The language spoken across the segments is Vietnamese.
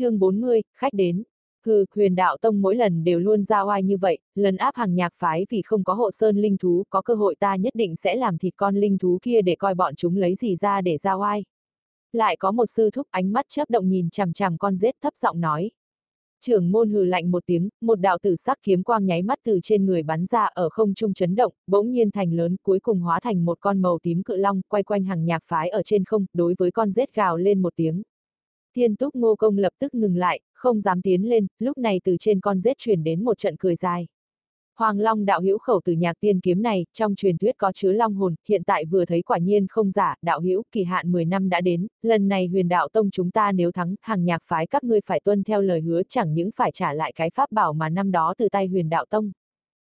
chương 40, khách đến. Hừ, huyền đạo tông mỗi lần đều luôn ra oai như vậy, lần áp hàng nhạc phái vì không có hộ sơn linh thú, có cơ hội ta nhất định sẽ làm thịt con linh thú kia để coi bọn chúng lấy gì ra để ra oai. Lại có một sư thúc ánh mắt chớp động nhìn chằm chằm con rết thấp giọng nói. Trưởng môn hừ lạnh một tiếng, một đạo tử sắc kiếm quang nháy mắt từ trên người bắn ra ở không trung chấn động, bỗng nhiên thành lớn cuối cùng hóa thành một con màu tím cự long quay quanh hàng nhạc phái ở trên không, đối với con rết gào lên một tiếng. Thiên túc ngô công lập tức ngừng lại, không dám tiến lên, lúc này từ trên con rết truyền đến một trận cười dài. Hoàng Long đạo hữu khẩu từ nhạc tiên kiếm này, trong truyền thuyết có chứa long hồn, hiện tại vừa thấy quả nhiên không giả, đạo hữu kỳ hạn 10 năm đã đến, lần này huyền đạo tông chúng ta nếu thắng, hàng nhạc phái các ngươi phải tuân theo lời hứa chẳng những phải trả lại cái pháp bảo mà năm đó từ tay huyền đạo tông.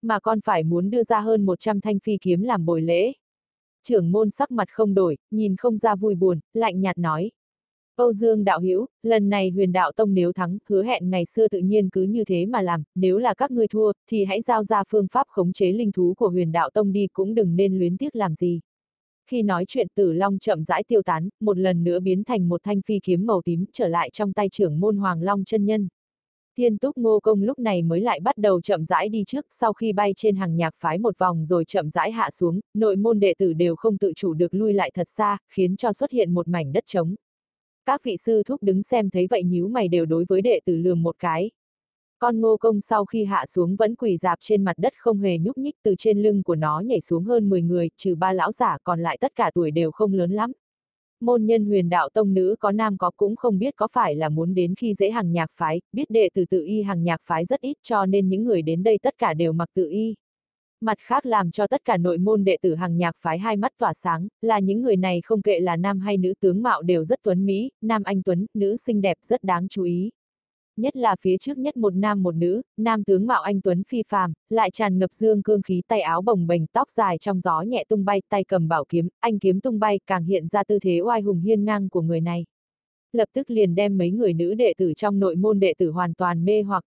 Mà còn phải muốn đưa ra hơn 100 thanh phi kiếm làm bồi lễ. Trưởng môn sắc mặt không đổi, nhìn không ra vui buồn, lạnh nhạt nói, Âu Dương đạo hữu, lần này huyền đạo tông nếu thắng, hứa hẹn ngày xưa tự nhiên cứ như thế mà làm, nếu là các ngươi thua, thì hãy giao ra phương pháp khống chế linh thú của huyền đạo tông đi cũng đừng nên luyến tiếc làm gì. Khi nói chuyện tử long chậm rãi tiêu tán, một lần nữa biến thành một thanh phi kiếm màu tím trở lại trong tay trưởng môn hoàng long chân nhân. Thiên túc ngô công lúc này mới lại bắt đầu chậm rãi đi trước sau khi bay trên hàng nhạc phái một vòng rồi chậm rãi hạ xuống, nội môn đệ tử đều không tự chủ được lui lại thật xa, khiến cho xuất hiện một mảnh đất trống. Các vị sư thúc đứng xem thấy vậy nhíu mày đều đối với đệ tử lườm một cái. Con ngô công sau khi hạ xuống vẫn quỳ dạp trên mặt đất không hề nhúc nhích từ trên lưng của nó nhảy xuống hơn 10 người, trừ ba lão giả còn lại tất cả tuổi đều không lớn lắm. Môn nhân huyền đạo tông nữ có nam có cũng không biết có phải là muốn đến khi dễ hàng nhạc phái, biết đệ tử tự y hàng nhạc phái rất ít cho nên những người đến đây tất cả đều mặc tự y. Mặt khác làm cho tất cả nội môn đệ tử hàng nhạc phái hai mắt tỏa sáng, là những người này không kệ là nam hay nữ tướng mạo đều rất tuấn mỹ, nam anh tuấn, nữ xinh đẹp rất đáng chú ý. Nhất là phía trước nhất một nam một nữ, nam tướng mạo anh tuấn phi phàm, lại tràn ngập dương cương khí tay áo bồng bềnh tóc dài trong gió nhẹ tung bay, tay cầm bảo kiếm, anh kiếm tung bay càng hiện ra tư thế oai hùng hiên ngang của người này. Lập tức liền đem mấy người nữ đệ tử trong nội môn đệ tử hoàn toàn mê hoặc,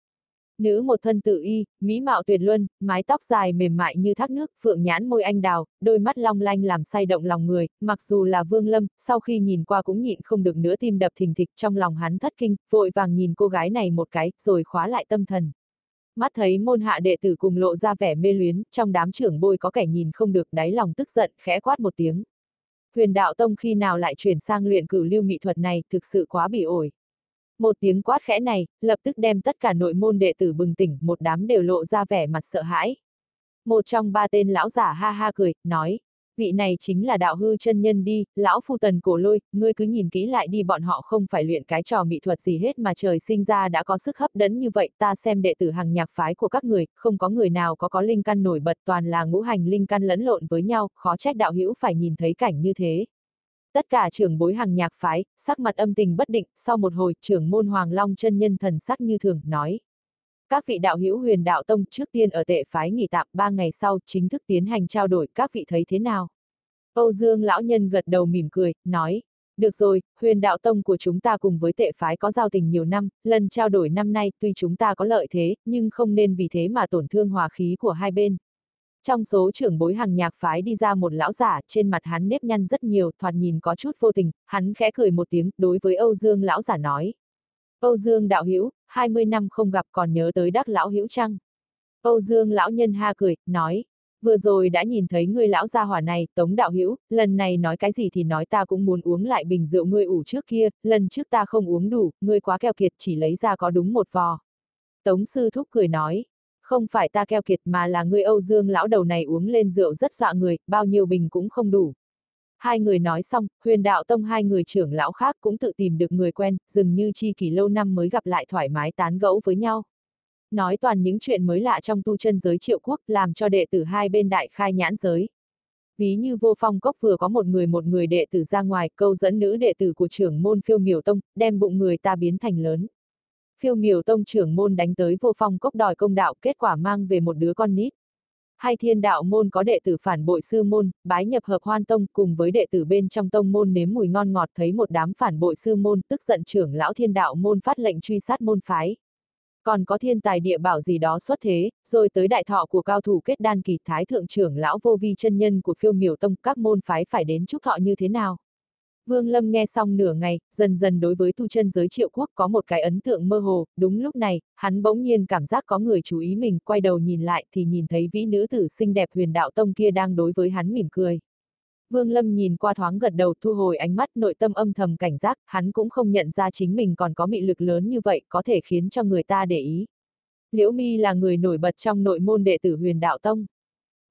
Nữ một thân tự y, mỹ mạo tuyệt luân, mái tóc dài mềm mại như thác nước, phượng nhãn môi anh đào, đôi mắt long lanh làm say động lòng người, mặc dù là vương lâm, sau khi nhìn qua cũng nhịn không được nữa tim đập thình thịch trong lòng hắn thất kinh, vội vàng nhìn cô gái này một cái, rồi khóa lại tâm thần. Mắt thấy môn hạ đệ tử cùng lộ ra vẻ mê luyến, trong đám trưởng bôi có kẻ nhìn không được đáy lòng tức giận, khẽ quát một tiếng. Huyền đạo tông khi nào lại chuyển sang luyện cửu lưu mỹ thuật này, thực sự quá bị ổi. Một tiếng quát khẽ này, lập tức đem tất cả nội môn đệ tử bừng tỉnh, một đám đều lộ ra vẻ mặt sợ hãi. Một trong ba tên lão giả ha ha cười, nói, vị này chính là đạo hư chân nhân đi, lão phu tần cổ lôi, ngươi cứ nhìn kỹ lại đi bọn họ không phải luyện cái trò mỹ thuật gì hết mà trời sinh ra đã có sức hấp dẫn như vậy, ta xem đệ tử hàng nhạc phái của các người, không có người nào có có linh căn nổi bật toàn là ngũ hành linh căn lẫn lộn với nhau, khó trách đạo hữu phải nhìn thấy cảnh như thế. Tất cả trưởng bối hàng nhạc phái, sắc mặt âm tình bất định, sau một hồi, trưởng môn Hoàng Long chân nhân thần sắc như thường, nói. Các vị đạo hữu huyền đạo tông trước tiên ở tệ phái nghỉ tạm ba ngày sau chính thức tiến hành trao đổi, các vị thấy thế nào? Âu Dương lão nhân gật đầu mỉm cười, nói. Được rồi, huyền đạo tông của chúng ta cùng với tệ phái có giao tình nhiều năm, lần trao đổi năm nay tuy chúng ta có lợi thế, nhưng không nên vì thế mà tổn thương hòa khí của hai bên. Trong số trưởng bối hàng nhạc phái đi ra một lão giả, trên mặt hắn nếp nhăn rất nhiều, thoạt nhìn có chút vô tình, hắn khẽ cười một tiếng, đối với Âu Dương lão giả nói. Âu Dương đạo hữu 20 năm không gặp còn nhớ tới đắc lão hữu chăng? Âu Dương lão nhân ha cười, nói. Vừa rồi đã nhìn thấy ngươi lão gia hỏa này, Tống đạo hữu lần này nói cái gì thì nói ta cũng muốn uống lại bình rượu ngươi ủ trước kia, lần trước ta không uống đủ, ngươi quá keo kiệt chỉ lấy ra có đúng một vò. Tống sư thúc cười nói, không phải ta keo kiệt mà là người Âu Dương lão đầu này uống lên rượu rất dọa người, bao nhiêu bình cũng không đủ. Hai người nói xong, huyền đạo tông hai người trưởng lão khác cũng tự tìm được người quen, dường như chi kỷ lâu năm mới gặp lại thoải mái tán gẫu với nhau. Nói toàn những chuyện mới lạ trong tu chân giới triệu quốc làm cho đệ tử hai bên đại khai nhãn giới. Ví như vô phong cốc vừa có một người một người đệ tử ra ngoài câu dẫn nữ đệ tử của trưởng môn phiêu miểu tông, đem bụng người ta biến thành lớn phiêu miểu tông trưởng môn đánh tới vô phong cốc đòi công đạo kết quả mang về một đứa con nít. Hai thiên đạo môn có đệ tử phản bội sư môn, bái nhập hợp hoan tông cùng với đệ tử bên trong tông môn nếm mùi ngon ngọt thấy một đám phản bội sư môn tức giận trưởng lão thiên đạo môn phát lệnh truy sát môn phái. Còn có thiên tài địa bảo gì đó xuất thế, rồi tới đại thọ của cao thủ kết đan kỳ thái thượng trưởng lão vô vi chân nhân của phiêu miểu tông các môn phái phải đến chúc thọ như thế nào. Vương Lâm nghe xong nửa ngày, dần dần đối với tu chân giới triệu quốc có một cái ấn tượng mơ hồ, đúng lúc này, hắn bỗng nhiên cảm giác có người chú ý mình, quay đầu nhìn lại thì nhìn thấy vĩ nữ tử xinh đẹp huyền đạo tông kia đang đối với hắn mỉm cười. Vương Lâm nhìn qua thoáng gật đầu thu hồi ánh mắt nội tâm âm thầm cảnh giác, hắn cũng không nhận ra chính mình còn có mị lực lớn như vậy có thể khiến cho người ta để ý. Liễu Mi là người nổi bật trong nội môn đệ tử huyền đạo tông.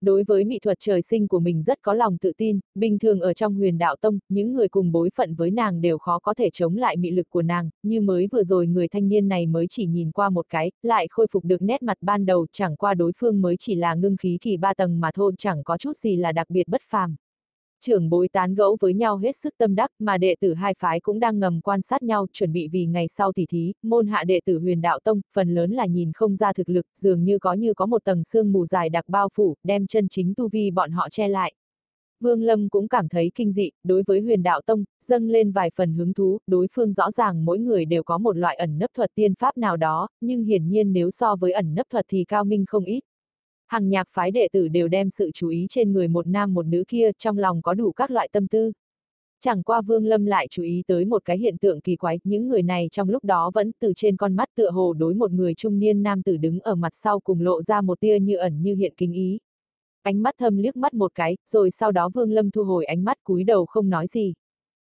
Đối với mỹ thuật trời sinh của mình rất có lòng tự tin, bình thường ở trong huyền đạo tông, những người cùng bối phận với nàng đều khó có thể chống lại mị lực của nàng, như mới vừa rồi người thanh niên này mới chỉ nhìn qua một cái, lại khôi phục được nét mặt ban đầu, chẳng qua đối phương mới chỉ là ngưng khí kỳ ba tầng mà thôi, chẳng có chút gì là đặc biệt bất phàm trưởng bối tán gẫu với nhau hết sức tâm đắc, mà đệ tử hai phái cũng đang ngầm quan sát nhau, chuẩn bị vì ngày sau tỷ thí, môn hạ đệ tử huyền đạo tông, phần lớn là nhìn không ra thực lực, dường như có như có một tầng sương mù dài đặc bao phủ, đem chân chính tu vi bọn họ che lại. Vương Lâm cũng cảm thấy kinh dị, đối với huyền đạo tông, dâng lên vài phần hứng thú, đối phương rõ ràng mỗi người đều có một loại ẩn nấp thuật tiên pháp nào đó, nhưng hiển nhiên nếu so với ẩn nấp thuật thì cao minh không ít hàng nhạc phái đệ tử đều đem sự chú ý trên người một nam một nữ kia, trong lòng có đủ các loại tâm tư. Chẳng qua Vương Lâm lại chú ý tới một cái hiện tượng kỳ quái, những người này trong lúc đó vẫn từ trên con mắt tựa hồ đối một người trung niên nam tử đứng ở mặt sau cùng lộ ra một tia như ẩn như hiện kinh ý. Ánh mắt thâm liếc mắt một cái, rồi sau đó Vương Lâm thu hồi ánh mắt cúi đầu không nói gì.